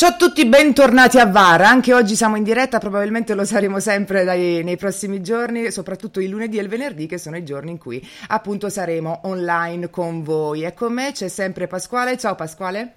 Ciao a tutti, bentornati a VAR. Anche oggi siamo in diretta, probabilmente lo saremo sempre dai, nei prossimi giorni, soprattutto il lunedì e il venerdì, che sono i giorni in cui appunto saremo online con voi. E con me c'è sempre Pasquale. Ciao Pasquale.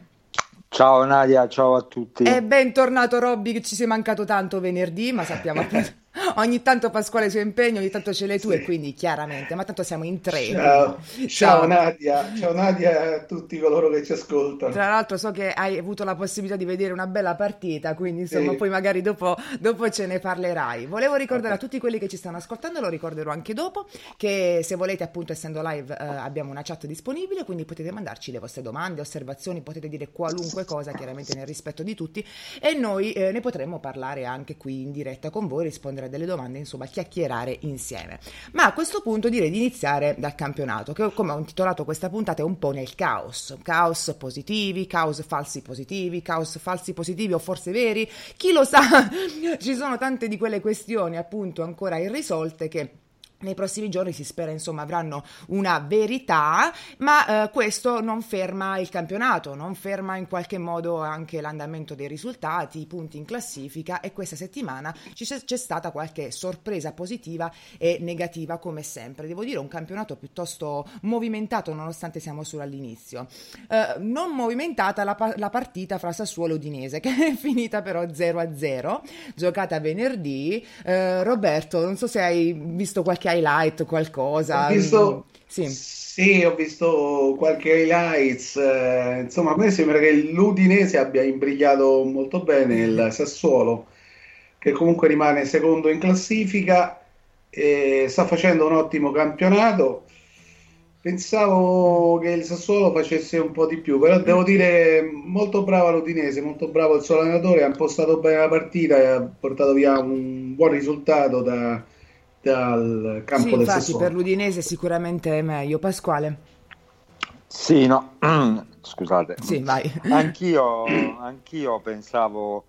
Ciao Nadia, ciao a tutti. E bentornato Robby, che ci sei mancato tanto venerdì, ma sappiamo appunto ogni tanto Pasquale suo impegno, ogni tanto ce l'hai tu sì. e quindi chiaramente, ma tanto siamo in tre. Ciao. Ciao. ciao. Nadia, ciao Nadia a tutti coloro che ci ascoltano. Tra l'altro so che hai avuto la possibilità di vedere una bella partita, quindi insomma sì. poi magari dopo, dopo, ce ne parlerai. Volevo ricordare okay. a tutti quelli che ci stanno ascoltando, lo ricorderò anche dopo, che se volete appunto essendo live eh, abbiamo una chat disponibile, quindi potete mandarci le vostre domande, osservazioni, potete dire qualunque cosa, chiaramente nel rispetto di tutti e noi eh, ne potremo parlare anche qui in diretta con voi, rispondere a delle domande, insomma, chiacchierare insieme. Ma a questo punto direi di iniziare dal campionato, che come ho intitolato questa puntata è un po' nel caos. Caos positivi, caos falsi positivi, caos falsi positivi o forse veri, chi lo sa? Ci sono tante di quelle questioni appunto ancora irrisolte che nei prossimi giorni si spera insomma avranno una verità, ma eh, questo non ferma il campionato, non ferma in qualche modo anche l'andamento dei risultati, i punti in classifica e questa settimana c'è, c'è stata qualche sorpresa positiva e negativa come sempre. Devo dire un campionato piuttosto movimentato nonostante siamo solo all'inizio. Eh, non movimentata la, la, partita fra Sassuolo e Udinese che è finita però 0-0, giocata venerdì. Eh, Roberto, non so se hai visto qualche highlight, qualcosa? Ho visto... Sì. sì. ho visto qualche highlights. Eh, insomma, a me sembra che l'Udinese abbia imbrigliato molto bene il Sassuolo, che comunque rimane secondo in classifica e sta facendo un ottimo campionato. Pensavo che il Sassuolo facesse un po' di più, però devo dire molto bravo l'Udinese, molto bravo il suo allenatore, ha impostato bene la partita e ha portato via un buon risultato da, dal campo sì, del infatti Sassuolo. per l'Udinese sicuramente è meglio. Pasquale? Sì, no, scusate. Sì, vai. Anch'io, anch'io pensavo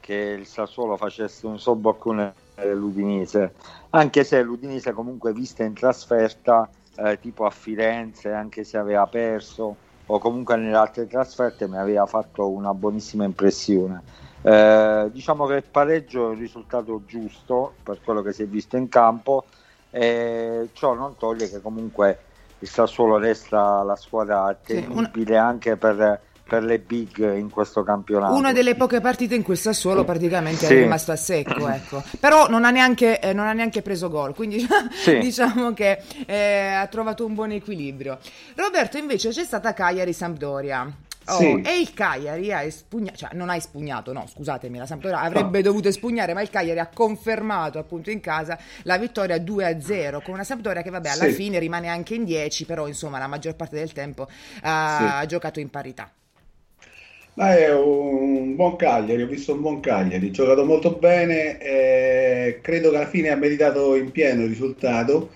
che il Sassuolo facesse un sobboccone dell'Udinese, anche se l'Udinese comunque vista in trasferta, eh, tipo a Firenze, anche se aveva perso, o comunque nelle altre trasferte mi aveva fatto una buonissima impressione eh, diciamo che il pareggio è un risultato giusto per quello che si è visto in campo e ciò non toglie che comunque il Sassuolo resta la squadra temibile anche per, per, le big in questo campionato. Una delle poche partite in cui il Sassuolo praticamente sì. è rimasto a secco, ecco. però non ha neanche, eh, non ha neanche preso gol, quindi sì. diciamo che eh, ha trovato un buon equilibrio. Roberto invece c'è stata Cagliari-Sampdoria. Oh, sì. E il Cagliari ha espugnato, cioè non ha espugnato, no, scusatemi, la Sampdoria avrebbe no. dovuto espugnare, ma il Cagliari ha confermato appunto in casa la vittoria 2-0 con una Sampdoria che vabbè alla sì. fine rimane anche in 10, però insomma la maggior parte del tempo ha sì. giocato in parità. Ma è un buon Cagliari, ho visto un buon Cagliari, ha giocato molto bene, eh, credo che alla fine ha meritato in pieno il risultato.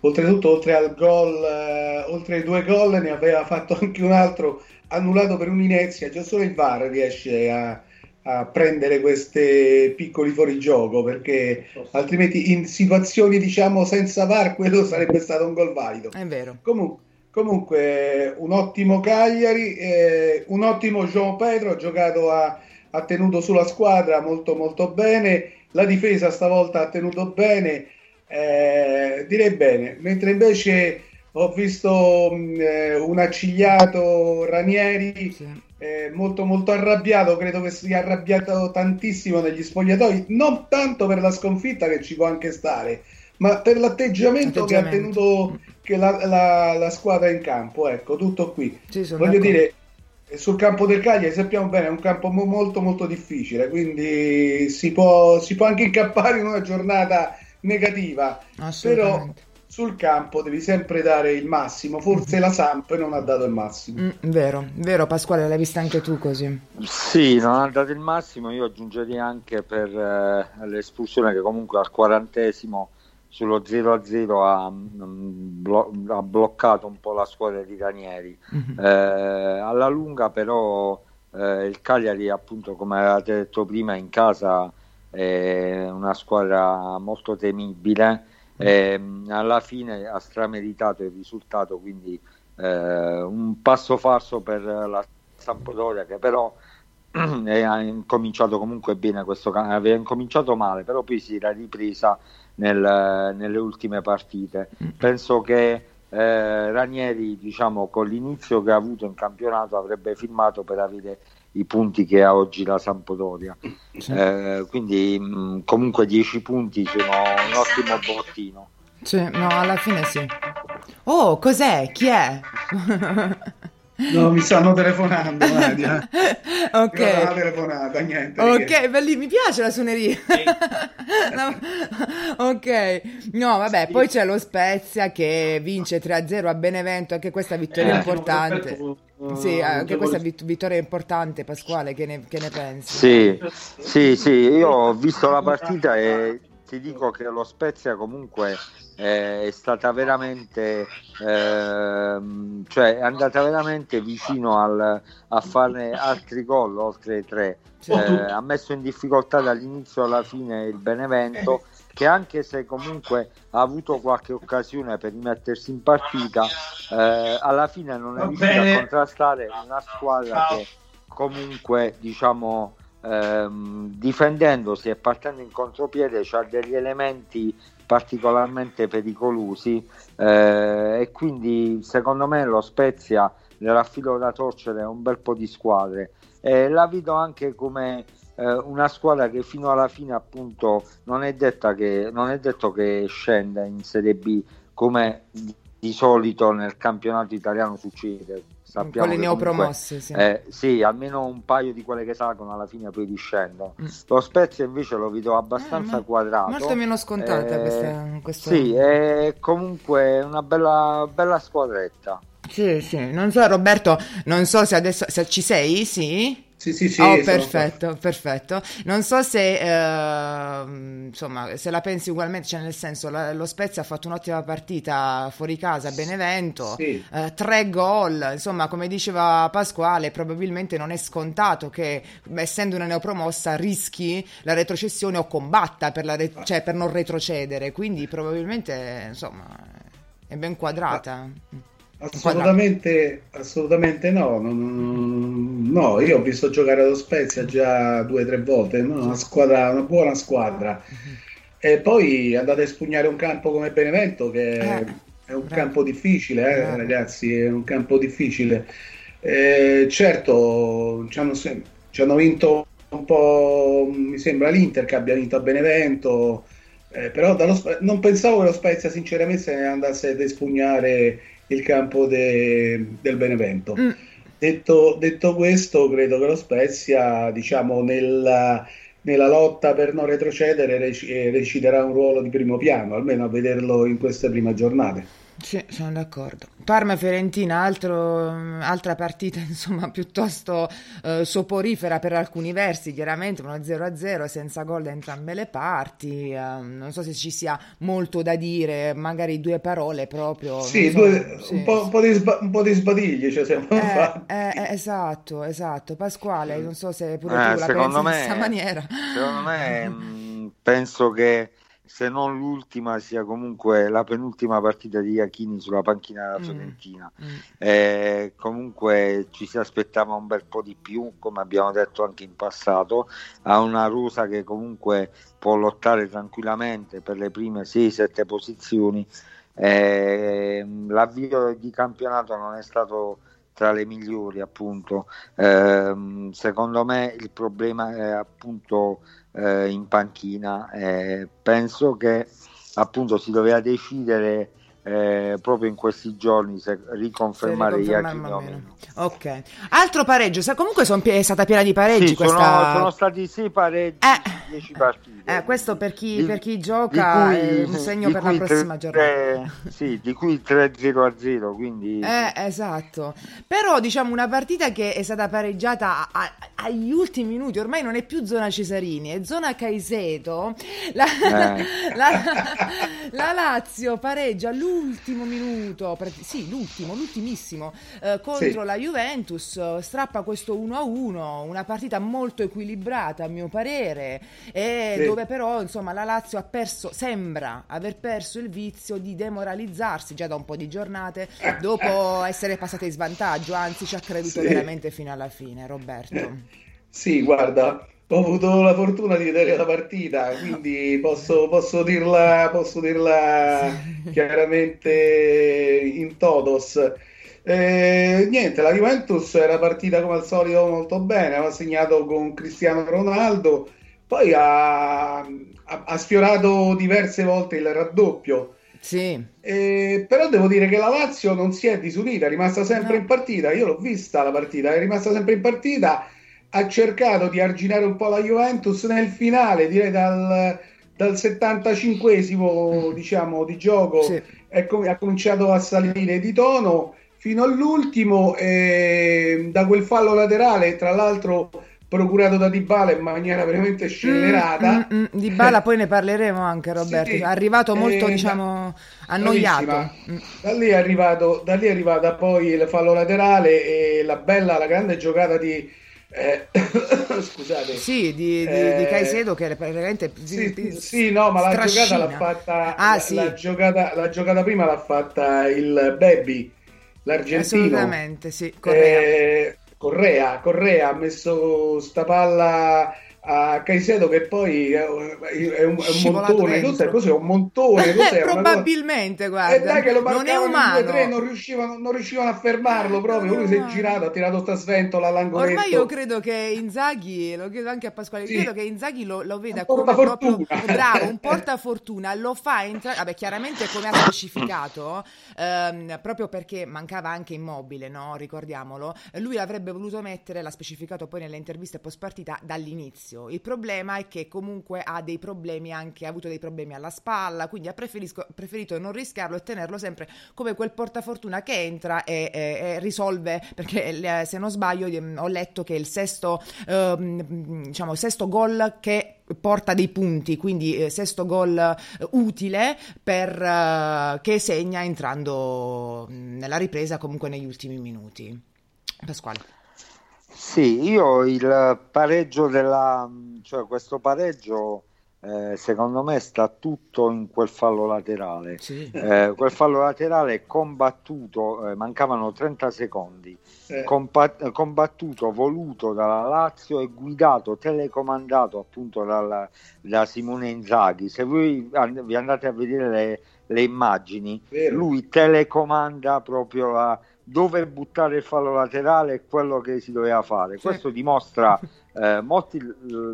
Oltretutto, oltre al gol, eh, oltre ai due gol, ne aveva fatto anche un altro annullato per un'inezia, già solo il VAR riesce a, a prendere questi piccoli fuorigioco perché altrimenti in situazioni diciamo senza VAR quello sarebbe stato un gol valido. È vero. Comun- comunque un ottimo Cagliari, eh, un ottimo João Pedro, ha giocato a, ha tenuto sulla squadra molto molto bene, la difesa stavolta ha tenuto bene, eh, direi bene, mentre invece ho visto mh, eh, un accigliato Ranieri sì. eh, molto molto arrabbiato, credo che sia arrabbiato tantissimo negli spogliatoi, non tanto per la sconfitta che ci può anche stare, ma per l'atteggiamento, che ha tenuto che la, la, la, squadra in campo, ecco, tutto qui. Sì, Voglio dire, sul campo del Cagliari sappiamo bene è un campo molto molto difficile, quindi si può, si può anche incappare in una giornata negativa, però sul campo devi sempre dare il massimo. Forse la Samp non ha dato il massimo. Mm, vero, vero Pasquale, l'hai vista anche tu così. Sì, non ha dato il massimo. Io aggiungerei anche per eh, l'espulsione che comunque al quarantesimo sullo 0-0 ha, mm, blo- ha bloccato un po' la squadra di Ranieri. Mhm. Eh, alla lunga però eh, il Cagliari appunto come avete detto prima in casa è una squadra molto temibile e mm, alla fine ha strameritato il risultato quindi eh, un passo falso per la Sampdoria che però eh, ha incominciato comunque bene questo aveva incominciato male però poi si era ripresa nel- nelle ultime partite. Penso che eh, Ranieri diciamo con l'inizio che ha avuto in campionato avrebbe firmato per avere i punti che ha oggi la Sampdoria Eh, quindi mh, comunque 10 punti sono un ottimo bottino Sì, no, alla fine sì. Oh, cos'è? Chi è? No, mi stanno telefonando, Nadia. ok. Era una telefonata, niente. Ok, belli, mi piace la suoneria. No, ok, no, vabbè, poi c'è lo Spezia che vince 3-0 a Benevento, anche questa vittoria Eh, importante. Roberto, Sì, eh, anche questa vit- vittoria importante, Pasquale, che ne, che ne pensi? Sì, sì, sì, io ho visto la partita e ti dico che lo Spezia comunque è stata veramente, ehm, cioè è andata veramente vicino al- a fare altri gol oltre tre. Sì. Eh, ha messo in difficoltà dall'inizio alla fine il Benevento che anche se comunque ha avuto qualche occasione per rimettersi in partita eh, alla fine non è riuscito a contrastare una squadra che comunque diciamo ehm, difendendosi e partendo in contropiede c'ha degli elementi particolarmente pericolosi eh, e quindi secondo me lo Spezia nella filo da torcere un bel po' di squadre. E la vedo anche come eh, una squadra che fino alla fine appunto non è, che, non è detto che scenda in Serie B come di solito nel campionato italiano succede Sappiamo Con le che comunque, neopromosse, sì. eh, sì, almeno un paio di quelle che salgono alla fine poi discendono. Mm. Lo Spezia invece lo vedo abbastanza Eh, ma- quadrato. molto meno scontata Eh, questa- questo- Sì, è comunque una bella, bella squadretta. Sì, sì, non so Roberto, non so se adesso se ci sei, sì? Sì, sì, sì. oh, sono- perfetto, perfetto. Non so se, ehm, insomma, se la pensi ugualmente, cioè nel senso, la- lo Spezia ha fatto un'ottima partita fuori casa a Benevento, Sì. eh, tre gol, insomma, come diceva Pasquale, probabilmente non è scontato che, essendo una neopromossa, rischi la retrocessione o combatta per, la re- cioè, per non retrocedere, quindi probabilmente, insomma, è ben quadrata. Assolutamente, assolutamente no. non- no, io ho visto giocare allo Spezia già due o tre volte, no? una squadra, una buona squadra. E poi andate a espugnare un campo come Benevento, che Eh, è un bravo. campo difficile, eh, ragazzi, è un campo difficile. Eh, certo, ci hanno, ci hanno vinto un po', mi sembra l'Inter che abbia vinto a Benevento, eh, però dallo non pensavo che lo Spezia sinceramente andasse ad espugnare il campo de- del Benevento. Mm. Detto, detto questo, credo che lo Spezia, diciamo, nella, nella lotta per non retrocedere rec- eh, reciterà un ruolo di primo piano, almeno a vederlo in queste prime giornate. Sì, sono d'accordo. Parma-Fiorentina, altro- altra partita insomma piuttosto eh, soporifera per alcuni versi, chiaramente uno 0-0 senza gol da entrambe le parti. ehm, non so se ci sia molto da dire, magari due parole proprio. Sì, so, due- sì. Un, po', un po' di sba- un po' di sbadigli ci siamo Eh, fatti. eh, eh, esatto, esatto. Pasquale, non so se pure Eh, tu la secondo pensi in me- questa maniera. Secondo me mh, penso che se non l'ultima sia comunque la penultima partita di Iachini sulla panchina della Mm. Fiorentina. Mm. Eh, comunque ci si aspettava un bel po' di più, come abbiamo detto anche in passato, ha una rosa che comunque può lottare tranquillamente per le prime 6-7 posizioni. Eh, l'avvio di campionato non è stato tra le migliori appunto Ehm, secondo me il problema è appunto eh, in panchina Eh, penso che appunto si doveva decidere eh, proprio in questi giorni se riconfermare o meno. meno Ok. Altro pareggio, sa- comunque son è stata piena di pareggi sì, sono, questa... sono stati sì pareggi Eh, 10 partite. Eh, questo per chi, per chi gioca cui, è un segno per la prossima tre, giornata. Sì, di cui 3-0 a 0, quindi... Eh, esatto. Però diciamo una partita che è stata pareggiata a, a, agli ultimi minuti, ormai non è più zona Cesarini, è zona Caiseto. La, eh. la, la Lazio pareggia all'ultimo minuto, sì, l'ultimo, l'ultimissimo, eh, contro sì. la Juventus, strappa questo 1-1, una partita molto equilibrata a mio parere, e sì. dove però insomma la Lazio ha perso, sembra aver perso il vizio di demoralizzarsi già da un po' di giornate dopo essere passata in svantaggio, anzi ci ha creduto sì. veramente fino alla fine, Roberto. Sì, guarda, ho avuto la fortuna di vedere la partita, quindi posso, posso dirla, posso dirla chiaramente in todos. Eh, niente, la Juventus era partita come al solito molto bene, aveva segnato con Cristiano Ronaldo, poi ha, ha, ha sfiorato diverse volte il raddoppio. Sì. Eh, però devo dire che la Lazio non si è disunita, è rimasta sempre no. in partita. Io l'ho vista la partita, è rimasta sempre in partita ha cercato di arginare un po' la Juventus nel finale, direi dal, dal 75esimo diciamo, di gioco, sì. com- ha cominciato a salire di tono fino all'ultimo e da quel fallo laterale, tra l'altro procurato da Dybala in maniera veramente mm, scellerata. Mm, mm, mm. Dybala poi ne parleremo anche Roberto, sì, è arrivato molto eh, diciamo annoiato. Mm. Da lì, è arrivato, da lì è arrivata poi il fallo laterale e la bella, la grande giocata di eh, scusate. Sì, di, di, eh, di Caicedo che praticamente... Sì, sì, no, ma la giocata l'ha fatta... Ah, la, sì. la, giocata, la giocata prima l'ha fatta il Baby, l'argentino. Assolutamente, sì, Correa. Eh, Correa, Correa ha messo sta palla a Caicedo che poi è un, è un montone cos'è, cos'è un montone cos'è? probabilmente guarda e dai che lo non è umano. 2, non, riuscivano, non riuscivano a fermarlo proprio. lui si è girato ha tirato sta sventola all'angoletto. Ormai io credo che Inzaghi lo chiedo anche a Pasquale sì. credo che Inzaghi lo, lo veda come proprio bravo un portafortuna lo fa entrare vabbè chiaramente come ha specificato ehm, proprio perché mancava anche immobile no? Ricordiamolo. Lui l'avrebbe voluto mettere l'ha specificato poi nelle interviste post partita dall'inizio inizio. Il problema è che comunque ha dei problemi anche, ha avuto dei problemi alla spalla, quindi ha preferito non rischiarlo e tenerlo sempre come quel portafortuna che entra e, e, e risolve, perché se non sbaglio ho letto che il sesto, eh, diciamo, sesto gol che porta dei punti, quindi eh, sesto gol eh, utile per, eh, che segna entrando nella ripresa comunque negli ultimi minuti. Pasquale. Sì, io il pareggio della, cioè questo pareggio eh, secondo me sta tutto in quel fallo laterale. Sì. Eh, quel fallo laterale combattuto, eh, mancavano 30 secondi, compa- combattuto, voluto dalla Lazio e guidato, telecomandato appunto dal, da Simone Inzaghi. Se voi vi andate a vedere le, le immagini, Vero. lui telecomanda proprio la dove buttare il fallo laterale è quello che si doveva fare. Sì. Questo dimostra, eh, molti,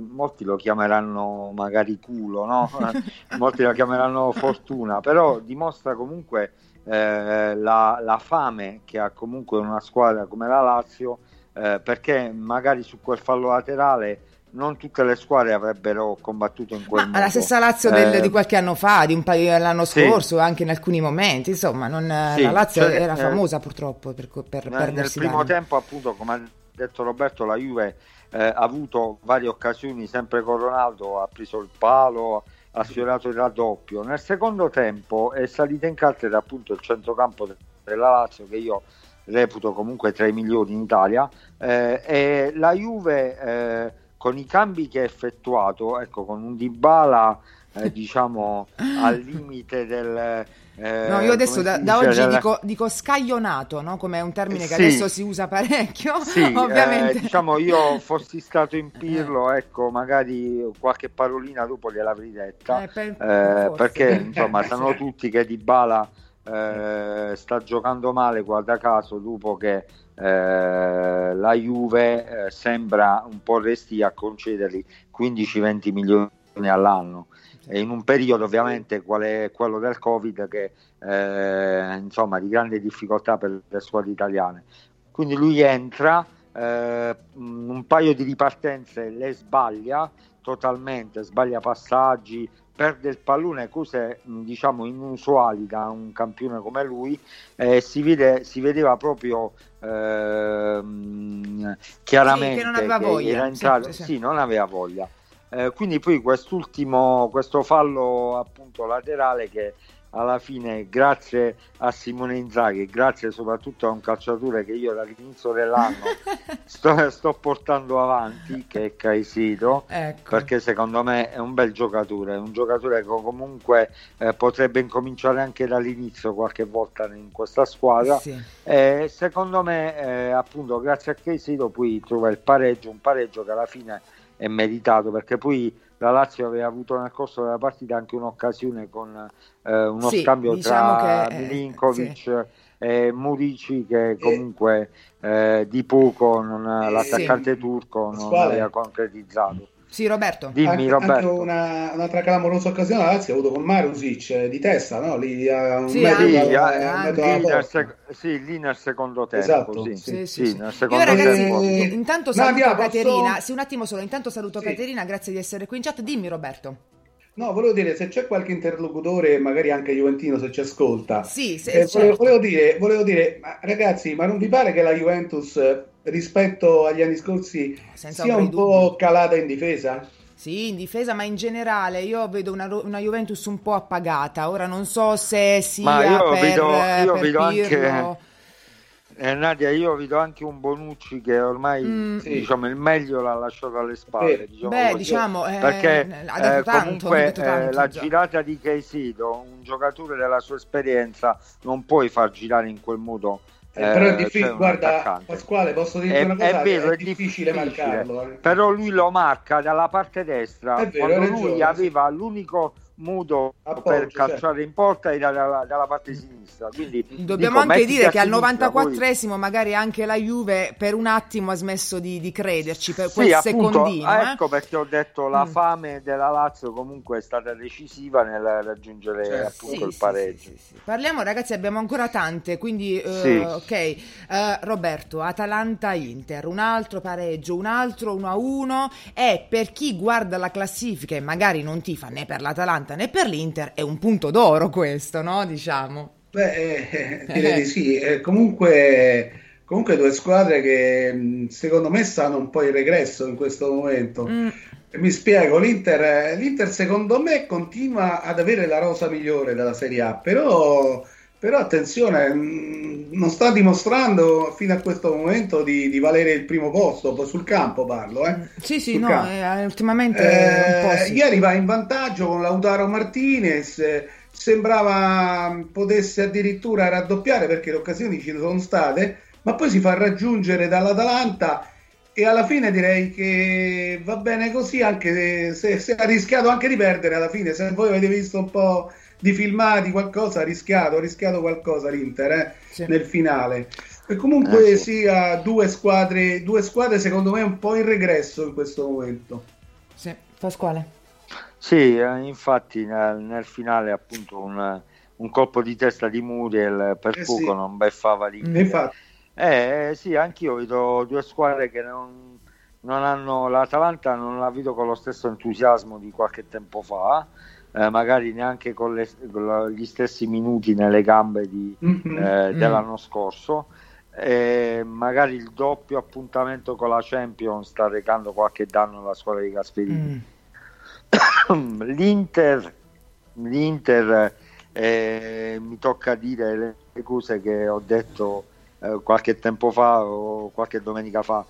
molti, lo chiameranno magari culo, no? molti lo chiameranno fortuna, però dimostra comunque eh, la, la, fame che ha comunque una squadra come la Lazio, eh, perché magari su quel fallo laterale non tutte le squadre avrebbero combattuto in quel Ma modo. La stessa Lazio del, eh, di qualche anno fa, di un paio l'anno scorso, sì. anche in alcuni momenti, insomma, non, sì, la Lazio cioè, era eh, famosa purtroppo per, per nel, nel primo danni. tempo, appunto, come ha detto Roberto, la Juve eh, ha avuto varie occasioni, sempre con Ronaldo, ha preso il palo, ha sfiorato il raddoppio. Nel secondo tempo è salita in cattedra appunto il centrocampo della Lazio, che io reputo comunque tra i migliori in Italia, eh, e la Juve eh, con i cambi che ha effettuato, ecco, con un Dybala eh, diciamo al limite del... Eh, no, io adesso da, da oggi del... dico, dico, scaglionato, no? come è un termine che sì. adesso si usa parecchio. Sì, ovviamente. Eh, diciamo io fossi stato in Pirlo, ecco, magari qualche parolina dopo gliel'avrei detta, eh, per, eh, perché insomma sanno tutti che Dybala eh, sta giocando male, guarda caso, dopo che eh, la Juve eh, sembra un po' resti a concedergli 15-20 milioni all'anno. E in un periodo ovviamente quale quello del Covid che eh, insomma di grande difficoltà per le squadre italiane. Quindi lui entra eh, un paio di ripartenze le sbaglia totalmente, sbaglia passaggi, perde il pallone, cose diciamo inusuali da un campione come lui, eh, si, vede, si, vedeva proprio eh, chiaramente sì, che non aveva che voglia. Era entrato, sì, sì. sì, non aveva voglia. Eh, quindi poi quest'ultimo, questo fallo appunto laterale che alla fine grazie a Simone Inzaghi grazie soprattutto a un calciatore che io dall'inizio dell'anno sto, sto, portando avanti che è Caicedo ecco. perché secondo me è un bel giocatore un giocatore che comunque eh, potrebbe incominciare anche dall'inizio qualche volta in questa squadra sì. eh, secondo me eh, appunto grazie a Caicedo poi trova il pareggio un pareggio che alla fine è meritato perché poi la Lazio aveva avuto nel corso della partita anche un'occasione con eh, uno sì, scambio diciamo tra che, Milinkovic sì. e Murici che comunque eh, di poco non, l'attaccante sì. turco non aveva concretizzato. Sì, Roberto. Dimmi, Roberto. anche una, un'altra clamorosa occasione la Lazio ha avuto con Marusic eh, di testa, no? Lì a un Sì, metro, anche, a- Sì, a metro lì, nel sec- sì, lì nel secondo tempo, Esatto, sì, sì, Sì, sì, sì, sì. nel Io secondo ragazzi, tempo. Eh, intanto saluto Dia, posso- Caterina. Sì, un attimo solo, intanto saluto Sì. Caterina, grazie di essere qui in chat. Dimmi Roberto. No, volevo dire, se c'è qualche interlocutore, magari anche Juventino, se ci ascolta, Sì, se- eh, certo. volevo, volevo dire, volevo dire, ma ragazzi, ma non vi pare che la Juventus eh, rispetto agli anni scorsi Senza sia un po' dubbio. calata in difesa? Sì, in difesa, ma in generale io vedo una, una Juventus un po' appagata. Ora non so se sia Ma io per, vedo- io per vedo Pirlo. anche- Eh, Nadia, io vedo anche un Bonucci che ormai Mm. Sì. diciamo, il meglio l'ha lasciato alle spalle. Vero. Diciamo Beh, così. diciamo, eh, perché ha dato eh, tanto, comunque dato tanto, eh, la già. girata di Caicedo, un giocatore della sua esperienza, non puoi far girare in quel modo. Eh, però è difficile, cioè, guarda. Pasquale, posso dirti È, una cosa? è vero, è, difficile, marcarlo. eh. però lui lo marca dalla parte destra È vero, quando lui ragione, aveva l'unico Appoggio, per certo. calciare in porta era dalla, dalla parte sinistra. Quindi, Dobbiamo dico, anche dire che al sinistra, poi- 94esimo magari anche la Juve per un attimo ha smesso di, di crederci, per Sì, quel appunto, secondino. eh. ecco perché ho detto la Mm. fame della Lazio comunque è stata decisiva nel raggiungere Certo. appunto Sì, il pareggio. sì, sì, sì. Parliamo ragazzi, abbiamo ancora tante, quindi Sì. ok. Eh, Roberto, Atalanta-Inter, un altro pareggio, un altro 1-1 e per chi guarda la classifica e magari non tifa né per l'Atalanta né per l'Inter è un punto d'oro questo, no? Diciamo. Beh, eh, direi di sì. Eh, comunque, comunque due squadre che secondo me stanno un po' in regresso in questo momento. Mm, Mi spiego, l'Inter, eh, l'Inter secondo me continua ad avere la rosa migliore della Serie A, però, però attenzione, mh, non sta dimostrando fino a questo momento di, di valere il primo posto, sul campo parlo. Eh. Sì, sì, Sul no, eh, ultimamente Eh. Ieri va in vantaggio con Lautaro Martinez, eh, sembrava potesse addirittura raddoppiare perché le occasioni ci sono state, ma poi si fa raggiungere dall'Atalanta e alla fine direi che va bene così, anche se, se ha rischiato anche di perdere alla fine, se voi avete visto un po' di filmati, qualcosa, ha rischiato, ha rischiato qualcosa l'Inter eh, Sì. nel finale. E comunque Eh, sì. sia due squadre, due squadre secondo me un po' in regresso in questo momento. Sì. Pasquale. Sì, eh, infatti nel, nel finale appunto un, un colpo di testa di Muriel per Eh poco sì. non beffava l'Inter. Infatti, Eh, eh, sì, anch'io vedo due squadre che non, non hanno l'Atalanta non la vedo con lo stesso entusiasmo di qualche tempo fa, eh, magari neanche con, le- con gli stessi minuti nelle gambe di, Mhm. eh, Mm. dell'anno scorso. E magari il doppio appuntamento con la Champions sta recando qualche danno alla squadra di Gasperini. Mm. L'Inter, l'Inter eh, mi tocca dire le, le cose che ho detto eh, qualche tempo fa o qualche domenica fa.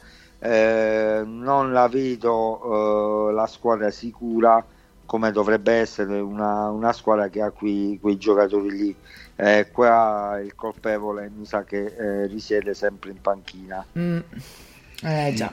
Eh, non la vedo eh, la squadra sicura come dovrebbe essere una, una squadra che ha quei, quei giocatori lì. Eh, qua il colpevole mi sa che eh, risiede sempre in panchina. Mm. Eh già.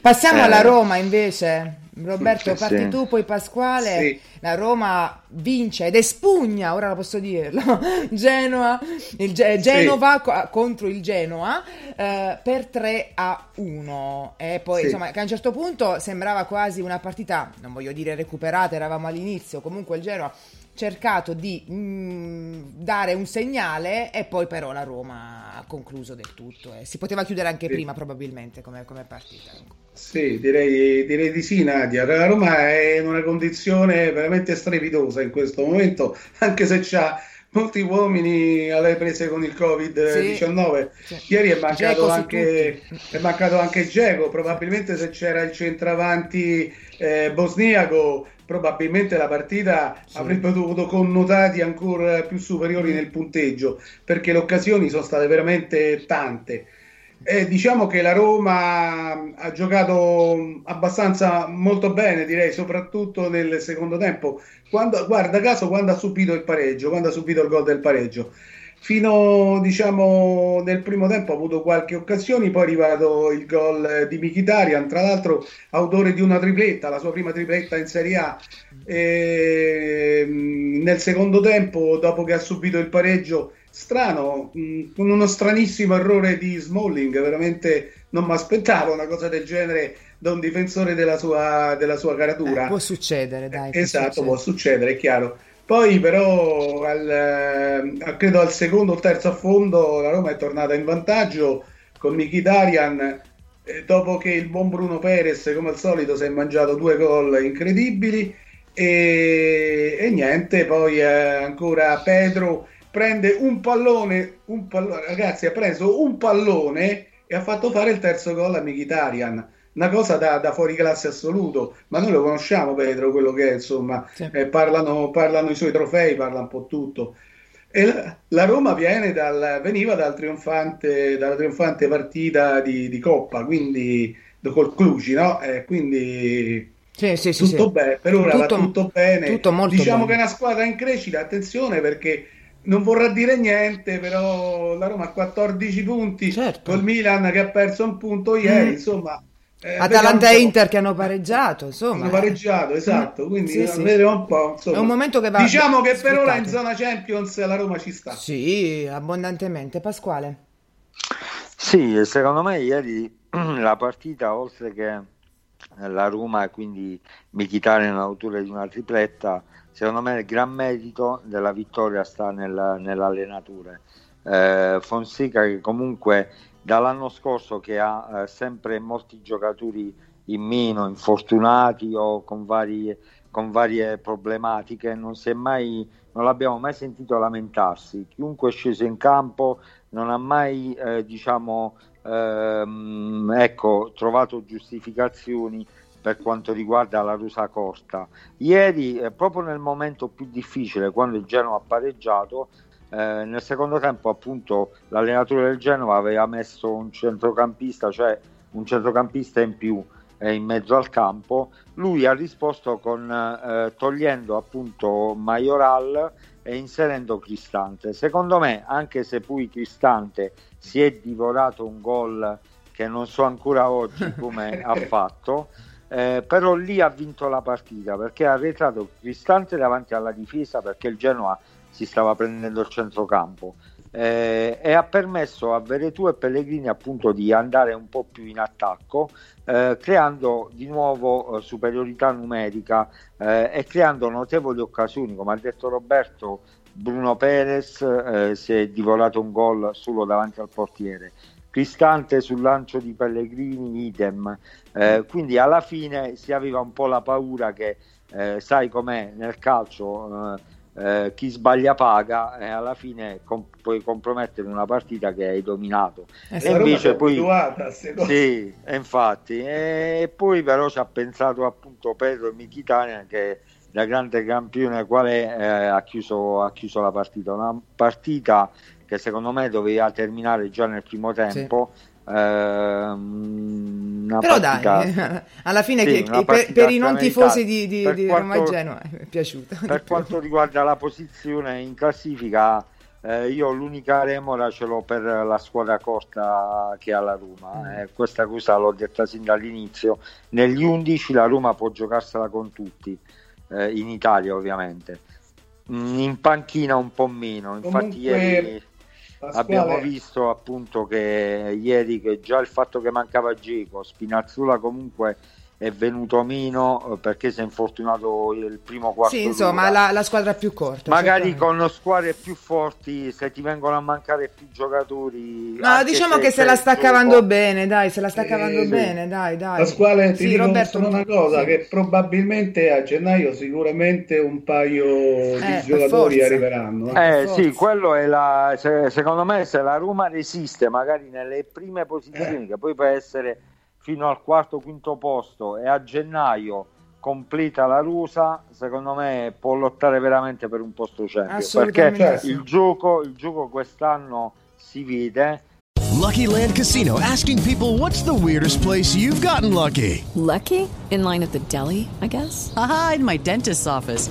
Passiamo Eh. alla Roma invece. Roberto, Sì, parti sì. tu, poi Pasquale. Sì. La Roma vince ed espugna, ora lo posso dirlo, Genoa, il Ge- Genova co- contro il Genoa eh, per 3 a 1. E poi insomma, che a un certo punto sembrava quasi una partita, non voglio dire recuperata, eravamo all'inizio, comunque il Genoa cercato di mh, dare un segnale e poi però la Roma ha concluso del tutto. Eh. Si poteva chiudere anche sì. prima probabilmente come, come partita. Ecco. Sì, direi, direi, di sì Nadia. La Roma è in una condizione veramente strepitosa in questo momento, anche se c'ha molti uomini alle prese con il Covid-19. Sì, sì. Ieri è mancato, anche, è mancato anche Geco, probabilmente se c'era il centravanti eh, bosniaco probabilmente la partita sì. avrebbe dovuto connotati ancora più superiori nel punteggio perché le occasioni sono state veramente tante. Eh, diciamo che la Roma ha giocato abbastanza molto bene, direi, soprattutto nel secondo tempo. Quando, guarda caso quando ha subito il pareggio, quando ha subito il gol del pareggio. Fino diciamo nel primo tempo ha avuto qualche occasione, poi è arrivato il gol di Mkhitaryan, tra l'altro autore di una tripletta, la sua prima tripletta in Serie A. E, ehm, nel secondo tempo, dopo che ha subito il pareggio, strano, con uno stranissimo errore di Smalling, veramente non mi aspettavo una cosa del genere da un difensore della sua, della sua caratura. Eh, può succedere, dai. Esatto, succedere. può succedere, è chiaro. Poi però al, eh, credo al secondo o terzo affondo la Roma è tornata in vantaggio con Mkhitaryan eh, dopo che il buon Bruno Perez come al solito si è mangiato due gol incredibili e, e niente, poi eh, ancora Pedro prende un pallone, un pallone, ragazzi ha preso un pallone e ha fatto fare il terzo gol a Mkhitaryan una cosa da, da, fuori classe assoluto, ma noi lo conosciamo Pedro, quello che è, insomma, sì. eh, parlano, parlano, i suoi trofei, parla un po' tutto. E la, la Roma dal, veniva dal trionfante, dalla trionfante partita di, di Coppa, quindi col Clugi, no? Eh, quindi sì, sì, tutto sì, bene, per ora tutto, va tutto bene. Tutto diciamo bene. che è una squadra in crescita, attenzione perché non vorrà dire niente, però la Roma ha 14 punti, certo. col Milan che ha perso un punto ieri, mm. insomma eh, Atalanta e Inter che hanno pareggiato, insomma. Hanno pareggiato, esatto. Mm, quindi sì, sì. un po'. Insomma. È un momento che va. Diciamo che per ora in zona Champions la Roma ci sta. Sì, abbondantemente. Pasquale. Sì, secondo me ieri la partita, oltre che la Roma, quindi Michitare nell'autore di una tripletta, secondo me il gran merito della vittoria sta nel, nell'allenatore. Eh, Fonseca che comunque dall'anno scorso che ha eh, sempre molti giocatori in meno, infortunati o con varie, con varie problematiche, non, mai, non l'abbiamo mai sentito lamentarsi. Chiunque è sceso in campo non ha mai eh, diciamo, ehm, ecco, trovato giustificazioni per quanto riguarda la Rusa Corta. Ieri, eh, proprio nel momento più difficile, quando il Genoa ha pareggiato, eh, nel secondo tempo appunto l'allenatore del Genova aveva messo un centrocampista, cioè un centrocampista in più eh, in mezzo al campo, lui ha risposto con eh, togliendo appunto Majoral e inserendo Cristante. Secondo me, anche se poi Cristante si è divorato un gol che non so ancora oggi come ha fatto, eh, però lì ha vinto la partita perché ha arretrato Cristante davanti alla difesa perché il Genoa si stava prendendo il centrocampo. Eh, e ha permesso a Veretù e Pellegrini appunto di andare un po' più in attacco eh, creando di nuovo eh, superiorità numerica eh, e creando notevoli occasioni. Come ha detto Roberto Bruno Perez eh, si è divorato un gol solo davanti al portiere. Cristante sul lancio di Pellegrini idem eh, quindi alla fine si aveva un po' la paura che sai com'è nel calcio eh, chi sbaglia paga e alla fine com- puoi compromettere una partita che hai dominato. Eh, e invece poi sì, infatti, e poi però ci ha pensato appunto Pedro Michitania che da grande campione qual è eh, ha, chiuso, ha chiuso la partita, una partita che secondo me doveva terminare già nel primo tempo. Sì Ehm, Però partita, dai, alla fine sì, che, per, per i non tifosi di, di, di quanto, Roma Genoa è piaciuta. Per quanto riguarda la posizione in classifica, eh, io l'unica remora ce l'ho per la squadra corta che ha la Roma. Mm. Eh, questa cosa l'ho detta sin dall'inizio. Negli 11 la Roma può giocarsela con tutti, eh, in Italia ovviamente. Mm, in panchina un po' meno, infatti Comunque... ieri Pasquale. Abbiamo visto appunto che ieri che già il fatto che mancava Geco, Spinazzola comunque è venuto meno eh, perché si è infortunato il primo quarto Sì, insomma, la, la, squadra più corta. Magari con squadre più forti, se ti vengono a mancare più giocatori. No, diciamo se che se la sta cavando bene, dai, se la sta cavando sì. bene, dai, dai. La squadra ti sì, Roberto, una cosa, sì. che probabilmente a gennaio sicuramente un paio eh, di giocatori arriveranno. Eh, eh sì, quello è la... Secondo me se la Roma resiste magari nelle prime posizioni, eh. che poi può essere fino al quarto quinto posto e a gennaio completa la rusa, secondo me può lottare veramente per un posto Champions perché il gioco, il gioco quest'anno si vede. Lucky Land Casino asking people what's the weirdest place you've gotten lucky? Lucky? In line at the deli, I guess. Aha, in my dentist's office.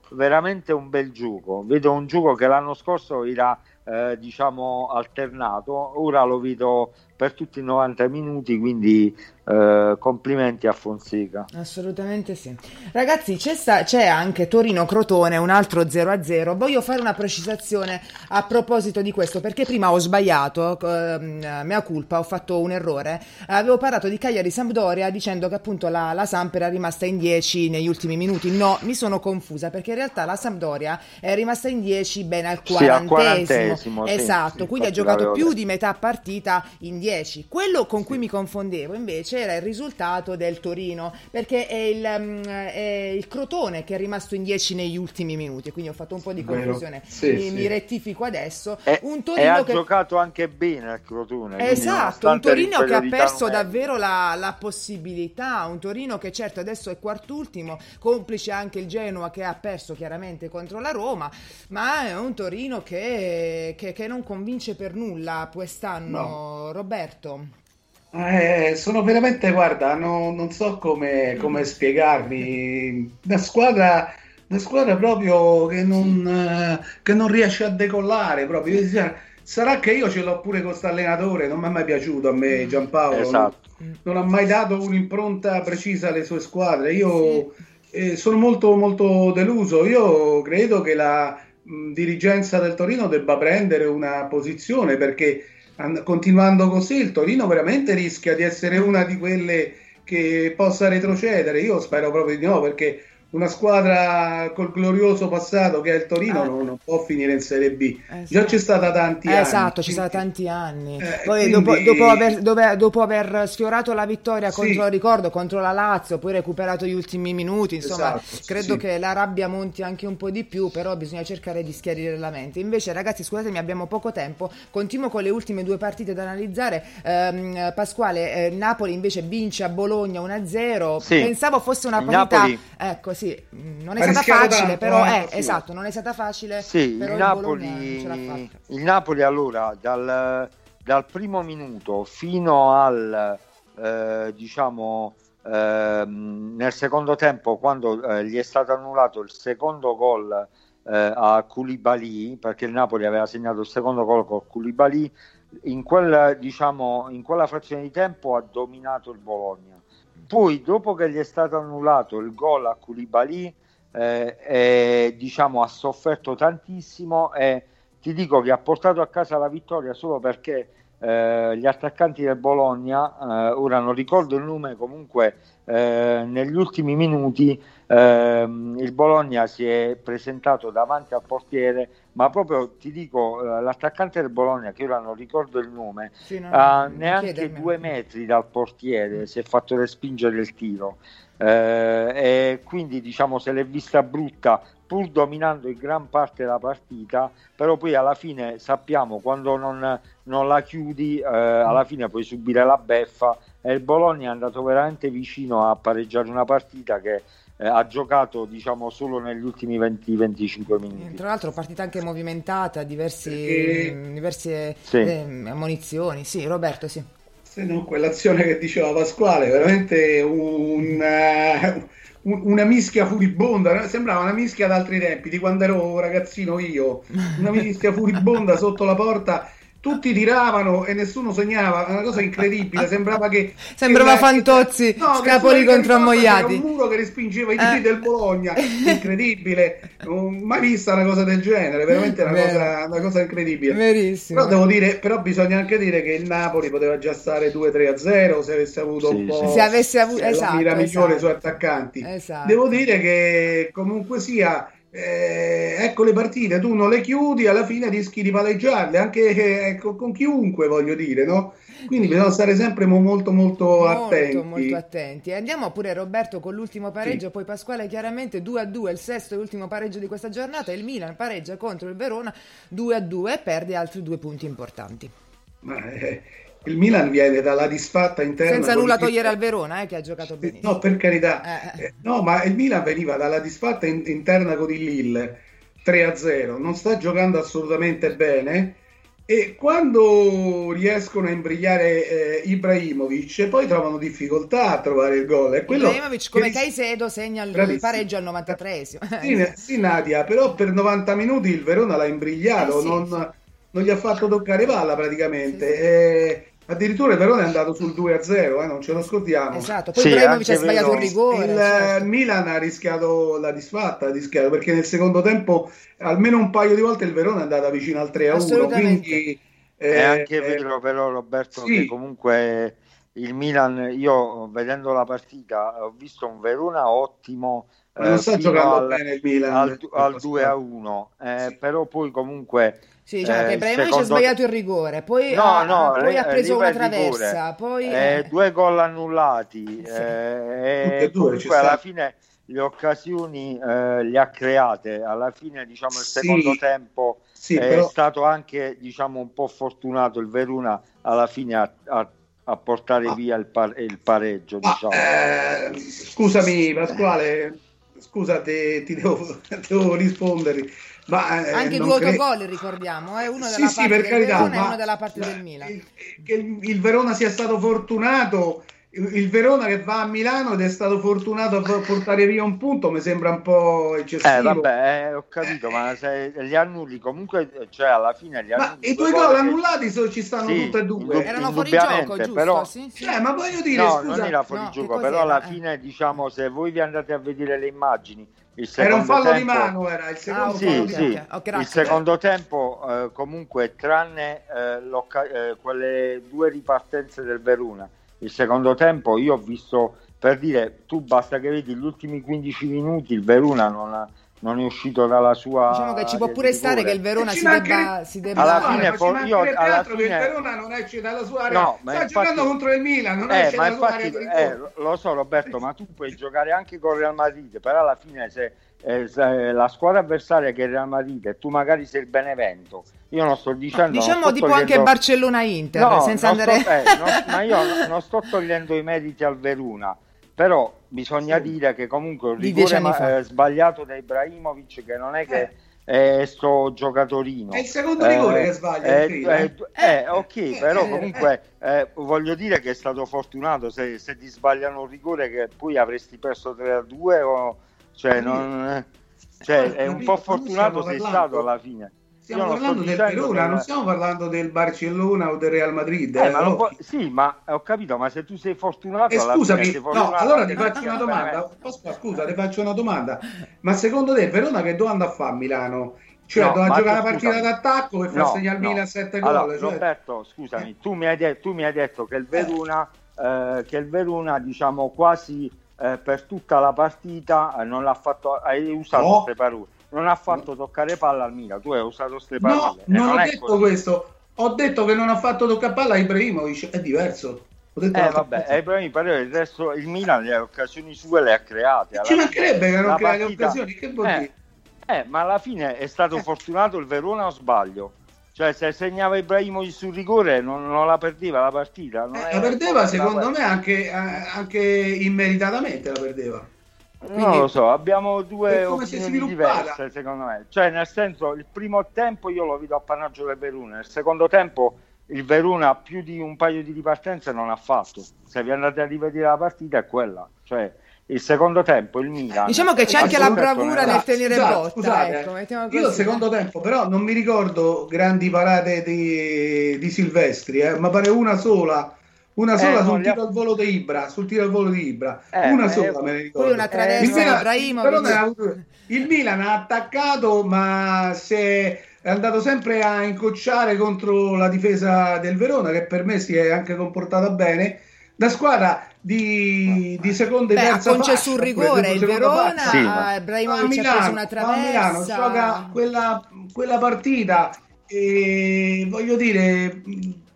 veramente un bel gioco. Vedo un gioco che l'anno scorso era eh, diciamo alternato, ora lo vedo per tutti i 90 minuti, quindi eh, complimenti a Fonseca. Assolutamente sì. Ragazzi, c'è, sta, c'è anche Torino-Crotone, un altro 0-0. Voglio fare una precisazione a proposito di questo, perché prima ho sbagliato, eh, mea culpa, ho fatto un errore. Avevo parlato di Cagliari-Sampdoria dicendo che appunto la, la Samp era rimasta in 10 negli ultimi minuti. No, mi sono confusa, perché in realtà la Sampdoria è rimasta in 10 bene al quarantesimo. Sì, al esatto, sì, quindi ha giocato più di metà partita in 10 10. Quello con cui mi confondevo invece era il risultato del Torino, perché è il, um, è il Crotone che è rimasto in 10 negli ultimi minuti, quindi ho fatto un po' di confusione. Sì, mi, sì. mi, rettifico adesso. E, un Torino e ha che... giocato anche bene il Crotone. Esatto, un Torino che ha perso davvero la, la, possibilità, un Torino che certo adesso è quartultimo, complice anche il Genoa che ha perso chiaramente contro la Roma, ma è un Torino che, che, che non convince per nulla quest'anno, no. Roberto. Roberto? Eh, sono veramente, guarda, no, non so come, come spiegarmi. Una squadra, una squadra proprio che non, eh, che non riesce a decollare. Proprio. Sarà che io ce l'ho pure con questo allenatore, non mi è mai piaciuto a me Giampaolo. Esatto. Non, non, ha mai dato un'impronta precisa alle sue squadre. Io eh, sono molto, molto deluso. Io credo che la mh, dirigenza del Torino debba prendere una posizione perché continuando così il Torino veramente rischia di essere una di quelle che possa retrocedere. Io spero proprio di no perché una squadra col glorioso passato che è il Torino eh. non, non, può finire in Serie B. Eh, Già c'è stata tanti eh, anni. Esatto, c'è stata tanti anni. Eh, Poi quindi... dopo, dopo, aver, dove, dopo, aver, sfiorato la vittoria contro, sì. ricordo, contro la Lazio, poi recuperato gli ultimi minuti, insomma, esatto, credo sì. che la rabbia monti anche un po' di più, però bisogna cercare di schiarire la mente. Invece, ragazzi, scusatemi, abbiamo poco tempo. Continuo con le ultime due partite da analizzare. Ehm, Pasquale, eh, Napoli invece vince a Bologna 1-0. Sì. Pensavo fosse una partita... Napoli... Ecco, sì, non è stata facile, tanto, però eh, sì. esatto, non è stata facile. Sì, il Napoli, il, il Napoli allora dal, dal, primo minuto fino al eh, diciamo eh, nel secondo tempo quando eh, gli è stato annullato il secondo gol eh, a Koulibaly perché il Napoli aveva segnato il secondo gol con Koulibaly in, quel, diciamo, in quella frazione di tempo ha dominato il Bologna poi, dopo che gli è stato annullato il gol a Koulibaly, eh, eh, diciamo, ha sofferto tantissimo e ti dico che ha portato a casa la vittoria solo perché eh, gli attaccanti del Bologna, eh, ora non ricordo il nome, comunque eh, negli ultimi minuti ehm, il Bologna si è presentato davanti al portiere, ma proprio ti dico, eh, l'attaccante del Bologna, che ora non ricordo il nome, sì, no, a neanche chiedermi. due metri dal portiere si è fatto respingere il tiro. Eh, e quindi diciamo se l'è vista brutta pur dominando in gran parte la partita, però poi alla fine sappiamo quando non, non la chiudi, eh, alla fine puoi subire la beffa e il Bologna è andato veramente vicino a pareggiare una partita che eh, ha giocato diciamo solo negli ultimi 20-25 minuti. Tra l'altro partita anche movimentata, diversi, Perché... diverse sì. eh, ammonizioni. Sì, Roberto, sì. Se no, quell'azione che diceva Pasquale, veramente un, uh, un, una mischia furibonda, sembrava una mischia d'altri tempi, di quando ero ragazzino io, una mischia furibonda sotto la porta tutti tiravano e nessuno sognava, una cosa incredibile, sembrava che... Sembrava che, Fantozzi, no, scapoli contro ammogliati. un muro che respingeva i tiri eh. del Bologna, incredibile, non mai vista una cosa del genere, veramente una, cosa, una cosa, incredibile. Verissimo. Però devo dire, però bisogna anche dire che il Napoli poteva già stare 2-3 0 se avesse avuto sì, un po' sì. se avesse avuto, esatto, la mira esatto. migliore sui attaccanti. Esatto. Devo dire che comunque sia eh, ecco le partite, tu non le chiudi, alla fine rischi di paleggiarle, anche ecco, con chiunque voglio dire, no? Quindi bisogna stare sempre molto, molto, molto attenti. Molto attenti. Andiamo pure Roberto con l'ultimo pareggio, sì. poi Pasquale chiaramente 2 a 2, il sesto e ultimo pareggio di questa giornata. Il Milan pareggia contro il Verona 2 a 2 e perde altri due punti importanti. Ma, eh, il Milan viene dalla disfatta interna. Senza nulla togliere al Verona, eh, che ha giocato benissimo. No, per carità. Eh. eh. No, ma il Milan veniva dalla disfatta in- interna con il Lille 3-0. Non sta giocando assolutamente bene. E quando riescono a imbrigliare eh, Ibrahimovic, poi trovano difficoltà a trovare il gol. Ibrahimovic, come che... Caicedo, segna il Bravissimo. pareggio al 93esimo. Sì, sì, Nadia, però per 90 minuti il Verona l'ha imbrigliato, eh, sì, non, sì. non, gli ha fatto toccare palla praticamente. Sì, e Addirittura il Verona è andato sul 2-0, eh, non ce lo scordiamo. Esatto, poi sì, Ibrahimovic ha sbagliato il rigore. Il certo. Milan ha rischiato la disfatta, ha rischiato, perché nel secondo tempo almeno un paio di volte il Verona è andato vicino al 3-1. Quindi, eh, è anche vero però Roberto sì. che comunque il Milan, io vedendo la partita ho visto un Verona ottimo. Ma non sta giocando al, bene il Milan al, al 2 a 1, eh, sì. però poi comunque sì, diciamo eh, che Ibrahimovic secondo... ha sbagliato il rigore, poi, no, ha, no, poi ha preso una traversa, poi... Eh, due gol annullati, sì. eh, e comunque alla fine le occasioni eh, le ha create, alla fine diciamo il secondo sì, tempo sì, è però... stato anche diciamo un po' fortunato il Verona alla fine a, a, a portare ah. via il, par- il pareggio. Ah, diciamo. eh, scusami Pasquale, scusate, ti devo, devo rispondere ma, eh, Anche due autogol, cre... ricordiamo, eh? uno della sì, parte sì, del carità, Verona e uno della parte del Milan. Che il, il Verona sia stato fortunato il Verona che va a Milano ed è stato fortunato a portare via un punto mi sembra un po' eccessivo. Eh, vabbè, eh, ho capito, eh, ma se li annulli comunque, cioè alla fine li annulli. Ma i due gol annullati so, ci stanno sì, tutte e due. Erano fuori gioco, giusto? Però... Sì, sì. Eh, ma voglio dire, no, scusa... non era fuori no, gioco, però alla fine, diciamo, se voi vi andate a vedere le immagini, era un fallo tempo... di mano, era il secondo ah, sì, fallo sì. Oh, il secondo tempo, eh, comunque, tranne eh, eh, quelle due ripartenze del Verona, il secondo tempo io ho visto, per dire, tu basta che vedi gli ultimi 15 minuti, il Verona non ha non è uscito dalla sua diciamo che ci può pure stare che il Verona si debba, si debba, alla fine for... io alla fine... il Verona non esce dalla sua area. no, sta infatti... giocando contro il Milan non eh, esce ma infatti, eh, lo so Roberto ma tu puoi giocare anche con Real Madrid però alla fine se, eh, se la squadra avversaria che è il Real Madrid e tu magari sei il Benevento io non sto dicendo diciamo tipo togliendo... anche Barcellona Inter no, senza andare sto, eh, non, ma io non sto togliendo i meriti al Verona però bisogna sì. dire che comunque un rigore ma, eh, sbagliato da Ibrahimovic che non è che eh. è sto giocatorino. È il secondo rigore eh, che sbaglia eh, eh, eh, ok però comunque voglio dire che è stato fortunato se, se, ti sbagliano un rigore che poi avresti perso 3 a 2 o cioè, non, cioè è un po' fortunato sei stato alla fine Stiamo parlando del Verona, non stiamo parlando del Barcellona o del Real Madrid. Eh, eh, ma può... Sì, ma ho capito, ma se tu sei fortunato... Eh, scusami, sei fortunato, no, allora ti faccio una domanda. Scusa, scusa, ti faccio una domanda. Ma secondo te il Verona che dove andrà a fare a Milano? Cioè, no, doveva giocare la partita scusami. d'attacco per far no, segnare il no. Milan 7 gol. Allora, cioè... Roberto, scusami, eh. tu, mi hai de- tu mi hai detto che il Verona, eh, che il Verona diciamo, quasi eh, per tutta la partita eh, non l'ha fatto... Hai usato queste parole non ha fatto toccare palla al Milan. Tu hai usato queste parole. No, non, non ho detto così. questo. Ho detto che non ha fatto toccare palla a Ibrahimovic. È diverso. Ho detto eh, vabbè, eh, Ibrahimovic, il resto il Milan le occasioni sue le ha create. Ci mancherebbe che non crea le occasioni. Che vuol eh, dire? Eh, ma alla fine è stato eh. fortunato il Verona o sbaglio? Cioè, se segnava Ibrahimovic sul rigore non, non la perdeva la partita. Eh, la perdeva, secondo me, anche, eh, anche immeritatamente la perdeva. Quindi, non lo so, abbiamo due opinioni diverse secondo me. Cioè, nel senso, il primo tempo io lo vedo appannaggio del Verona, nel secondo tempo il Verona più di un paio di ripartenze non ha fatto. Se vi andate a rivedere la partita è quella. Cioè, il secondo tempo il Milan Diciamo che c'è anche la bravura nel tenere Scusate, botta, scusate, ecco, io il secondo tempo però non mi ricordo grandi parate di, di Silvestri, eh, ma pare una sola, una sola Eh, sul non li ha- tiro al volo di Ibra, sul tiro al volo di Ibra, Eh, una eh, sola me ne ricordo. Poi una traversa il, Milan, però ne ha avuto- il Milan ha attaccato ma si è, andato sempre a incocciare contro la difesa del Verona che per me si è anche comportata bene. Da squadra di, di seconda e Beh, ha terza concesso fascia, un rigore, il Verona. Sì, ma- Ibrahimovic a ha Milano, preso una a Milano traversa. gioca quella, quella partita e voglio dire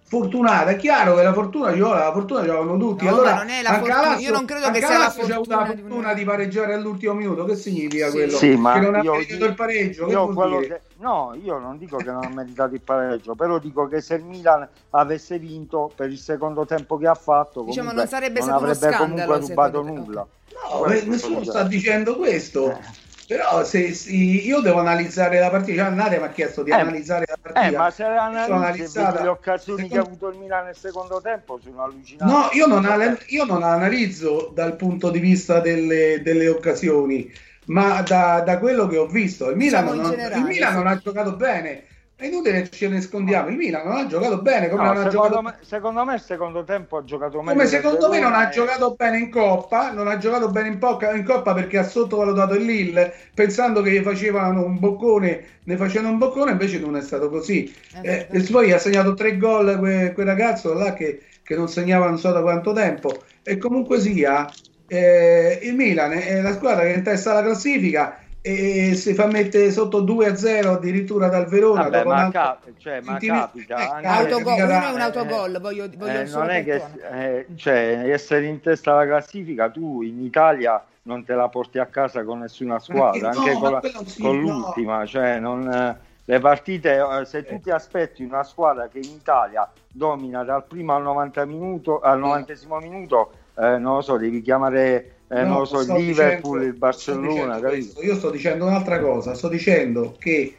fortunata è chiaro che la fortuna ci vuole la fortuna ci vogliono tutti No, allora ma non è la anche fortuna, Lazio- io non credo anche che sia la avuto la fortuna di fortuna di pareggiare all'ultimo minuto che significa Sì. quello? Sì, ma che non ha meritato il pareggio che io vuol quello dire? che- no, io non dico che non ha meritato il pareggio, però dico che se il Milan avesse vinto per il secondo tempo che ha fatto, Diciamo, comunque non sarebbe non stato uno avrebbe scandalo, comunque rubato nulla. No, nessuno sta dicendo questo. Eh. Però se, se- io devo analizzare la partita, cioè Nadia mi ha chiesto di Eh, analizzare la partita. Eh, ma se analizzi le occasioni che ha secondo- avuto il Milan nel secondo tempo sono allucinanti. No, io non, ale- io non la analizzo dal punto di vista delle, delle occasioni, ma da, da quello che ho visto. Il Milan, Diciamo in non, generale, il Milan sì. non ha giocato bene. È inutile che ce ne nascondiamo. Il Milan non ha giocato bene. Come, No, non ha secondo, giocato, me, secondo me il secondo tempo ha giocato meglio come secondo me non ha giocato bene in Coppa. Non ha giocato bene in, Pocca- in Coppa perché ha sottovalutato il Lille, pensando che gli facevano un boccone, ne facevano un boccone, invece non è stato così. Eh, e poi ha segnato tre gol que- quel ragazzo là che, che non segnava non so da quanto tempo. E comunque sia, eh, il Milan è la squadra che è in testa alla classifica e si fa mettere sotto 2-0 addirittura dal Verona. Vabbè, dopo ma, un altro- cap- cioè, ma capita eh, anche- Autogol, uno è un eh, autogol, voglio, voglio Eh, solo non è che eh, cioè, essere in testa alla classifica tu in Italia non te la porti a casa con nessuna squadra, no, anche con, la- sì, con no. l'ultima, cioè non, eh, le partite, eh, se tu ti aspetti una squadra che in Italia domina dal primo al 90 minuto, al 90 minuto, eh, non lo so, devi chiamare eh, No, non lo so, il Liverpool, dicendo- il Barcellona, sto. Io sto dicendo un'altra cosa, sto dicendo che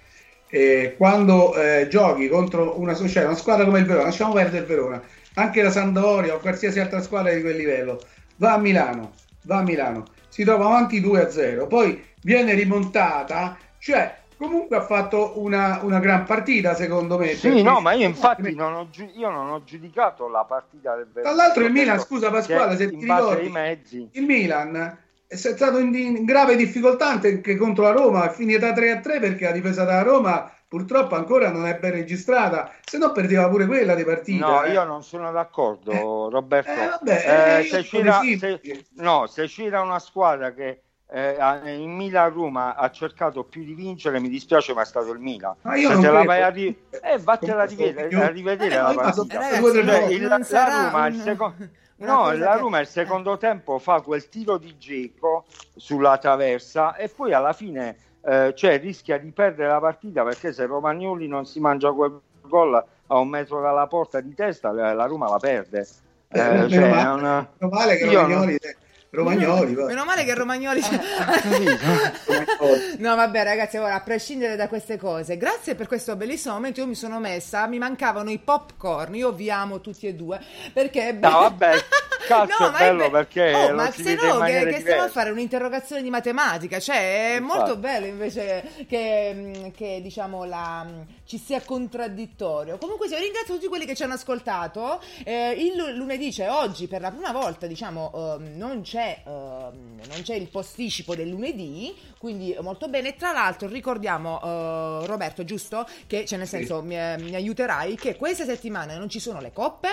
eh, quando eh, giochi contro una, cioè una squadra come il Verona, lasciamo perdere il Verona, anche la Sampdoria o qualsiasi altra squadra di quel livello, va a Milano, va a Milano, si trova avanti 2-0, poi viene rimontata, cioè comunque ha fatto una, una gran partita secondo me. Sì, no, ma io infatti non ho, giu- io non ho giudicato la partita del Tra Verona. l'altro il Milan, scusa Pasquale, se ti ricordi, mezzi il Milan è stato in, in grave difficoltà anche contro la Roma, è finita 3-3 perché la difesa della Roma purtroppo ancora non è ben registrata, se no perdeva pure quella di partita. No, eh. io non sono d'accordo, Roberto. Eh, vabbè, eh, io se, c'era, se- no, se c'era una squadra che eh, ha- in Milan-Roma ha cercato più di vincere, mi dispiace, ma è stato il Milan. Ma io non te la vai a ri- eh, vattela a rivedere, a rivedere Eh, la ma sono partita. tre Cioè, il- Non la Roma, il un- seco- una No, la Roma il secondo tempo fa quel tiro di Geco sulla traversa e poi alla fine eh, cioè, rischia di perdere la partita perché se Romagnoli non si mangia quel gol a un metro dalla porta di testa, la la Roma la perde. Eh, Eh, cioè, male- non- Meno male che Romagnoli, Romagnoli, va. Meno male che Romagnoli. Romagnoli. No, vabbè, ragazzi, ora a prescindere da queste cose, grazie per questo bellissimo momento. Io mi sono messa, mi mancavano i popcorn. Io vi amo tutti e due perché è be- No, vabbè, cazzo, è ma bello be- perché Oh, ma se no, che, che stiamo a fare un'interrogazione di matematica, cioè è Infatti. molto bello invece che, mm, che, diciamo la, mm, ci sia contraddittorio. Comunque, io ringrazio tutti quelli che ci hanno ascoltato. Eh, il lu- lunedì, cioè oggi, per la prima volta, diciamo, ehm, non c'è ehm, non c'è il posticipo del lunedì, quindi molto bene. Tra l'altro, ricordiamo, eh, Roberto, giusto? Che, cioè, nel senso, mi, mi aiuterai che queste settimane non ci sono le coppe,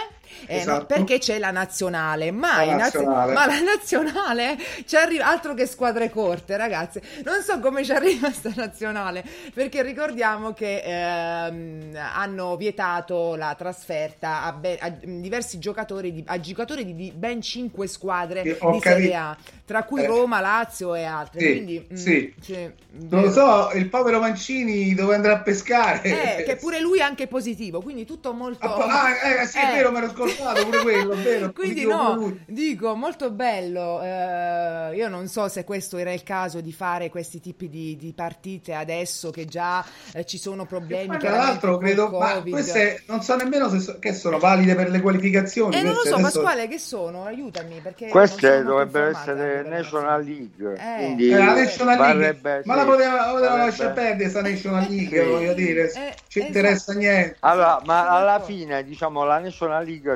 eh, no, Esatto. perché c'è la nazionale. Ma, La nazionale. ma la nazionale ci arriva altro che squadre corte, ragazzi. Non so come ci arriva sta nazionale, perché ricordiamo che ehm, hanno vietato la trasferta a, be- a diversi giocatori, di, a giocatori di, di ben 5 squadre Sì, ho di Serie. A, tra cui Eh. Roma, Lazio e altre. Sì, Quindi, mm, sì. sì, Non lo so, il povero Mancini dove andrà a pescare? Eh, che pure lui è anche positivo, quindi tutto molto... Ah, ah, eh, sì, è Eh. vero, mi ero scordato pure quello, è vero. Quindi no, dico molto bello. eh, io non so se questo era il caso di fare questi tipi di, di partite adesso che già eh, ci sono problemi. Ma tra l'altro credo, ma queste non so nemmeno se so- che sono valide per le qualificazioni. E non lo so, adesso- Pasquale, che sono? Aiutami perché Queste sono informata essere National League, Eh. quindi Eh, la National League, ma la sì, poteva, la poteva lasciare perdere questa National League, Sì. voglio dire, Eh, ci esatto. interessa niente. Allora, ma alla fine, diciamo, la National League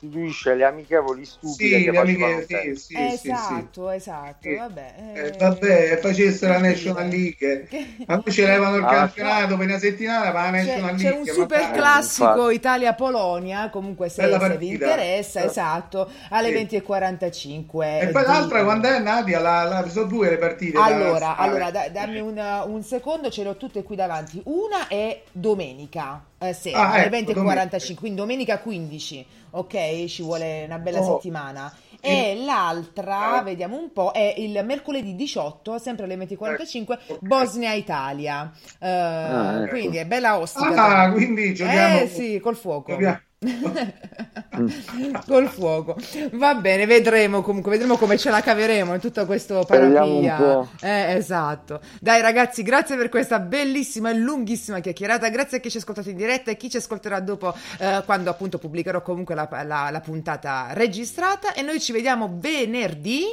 sostituisce le amichevoli stupide Sì, che le amiche, sì, sì. Esatto, esatto, Sì. vabbè. Eh, eh, vabbè, facesse la National? League. Ma poi ci levano il Ah, campionato per una settimana, ma la C'è, National c'è League. un ma super classico infatti. Italia-Polonia, comunque se, se vi interessa, Eh. esatto, alle Sì. 20.45. E poi di- l'altra quando è Nadia, la, la, sono due le partite. Allora, allora da- dammi un, un secondo, ce le ho tutte qui davanti. Una è domenica eh, sera, Ah, alle ecco, 20.45, quindi domenica 15, ok? Ci vuole una bella Oh. settimana. E l'altra, Eh. vediamo un po', è il mercoledì 18, sempre alle 20.45, Ecco, ok. Bosnia-Italia. Eh, Ah, ecco. Quindi è bella ostica. Ah, quindi giochiamo. Eh sì, col fuoco. Giochiamo. Col fuoco. Va bene, vedremo comunque, vedremo come ce la caveremo in tutto questo po'. Eh, esatto. Dai ragazzi, grazie per questa bellissima e lunghissima chiacchierata. Grazie a chi ci ha ascoltato in diretta e chi ci ascolterà dopo eh, quando appunto pubblicherò comunque la, la- la puntata registrata e noi ci vediamo venerdì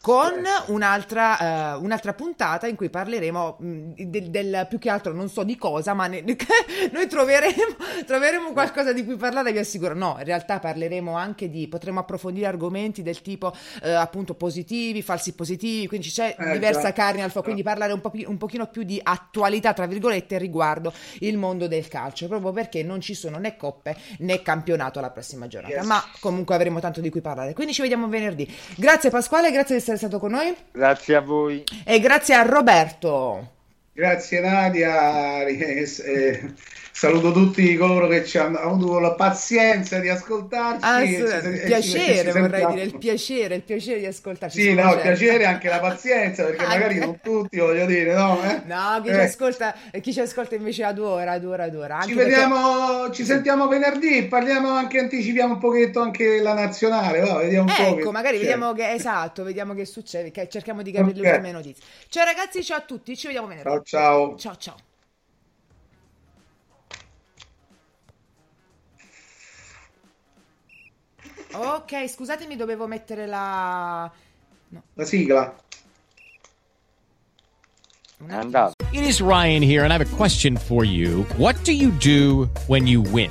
con un'altra, eh, un'altra puntata in cui parleremo mh, del, del- più che altro non so di cosa, ma ne- noi troveremo, troveremo qualcosa di cui parlare, vi assicuro. No, in realtà parleremo anche di, potremo approfondire argomenti del tipo eh, appunto positivi, falsi positivi, quindi c'è Eh, diversa già. carne al fuoco, quindi parlare un, po' pi- un pochino più di attualità, tra virgolette, riguardo il mondo del calcio, proprio perché non ci sono né coppe né campionato la prossima giornata, Yes. ma comunque avremo tanto di cui parlare. Quindi ci vediamo venerdì. Grazie Pasquale, grazie di essere stato con noi Grazie a voi. e grazie a Roberto. Grazie Nadia, saluto tutti coloro che ci hanno avuto la pazienza di ascoltarci. Ah, ci- il e ci- piacere, ci vorrei dire, il piacere, il piacere di ascoltarci. Sì, no, il certa. piacere e anche la pazienza, perché magari non tutti, voglio dire, no? eh? No, chi, Eh. ci ascolta, chi ci ascolta invece adora, adora, adora. Anche Ci perché- vediamo, ci sentiamo venerdì, parliamo anche, anticipiamo un pochetto anche la nazionale, va, vediamo un po'. Ecco, magari succede. vediamo che esatto, vediamo che succede, che cerchiamo di capire le Ok. ultime notizie. Ciao ragazzi, ciao a tutti, ci vediamo venerdì. Ciao ciao. Ciao ciao. Ok, scusatemi, dovevo mettere la La sigla. It is Ryan here, and I have a question for you. What do you do when you win?